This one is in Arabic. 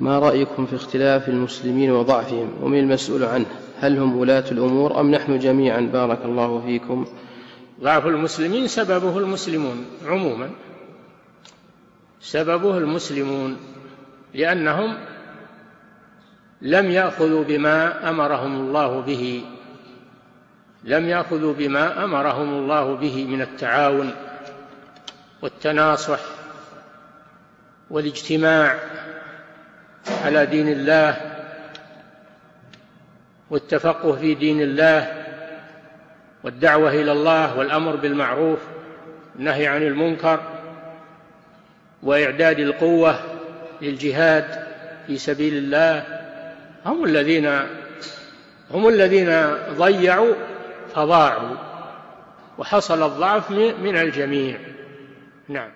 ما رأيكم في اختلاف المسلمين وضعفهم ومن المسؤول عنه؟ هل هم ولاة الأمور أم نحن جميعا بارك الله فيكم؟ ضعف المسلمين سببه المسلمون عموما. سببه المسلمون لأنهم لم يأخذوا بما أمرهم الله به لم يأخذوا بما أمرهم الله به من التعاون والتناصح والاجتماع على دين الله والتفقه في دين الله والدعوة إلى الله والأمر بالمعروف النهي عن المنكر وإعداد القوة للجهاد في سبيل الله هم الذين هم الذين ضيعوا فضاعوا وحصل الضعف من الجميع. نعم.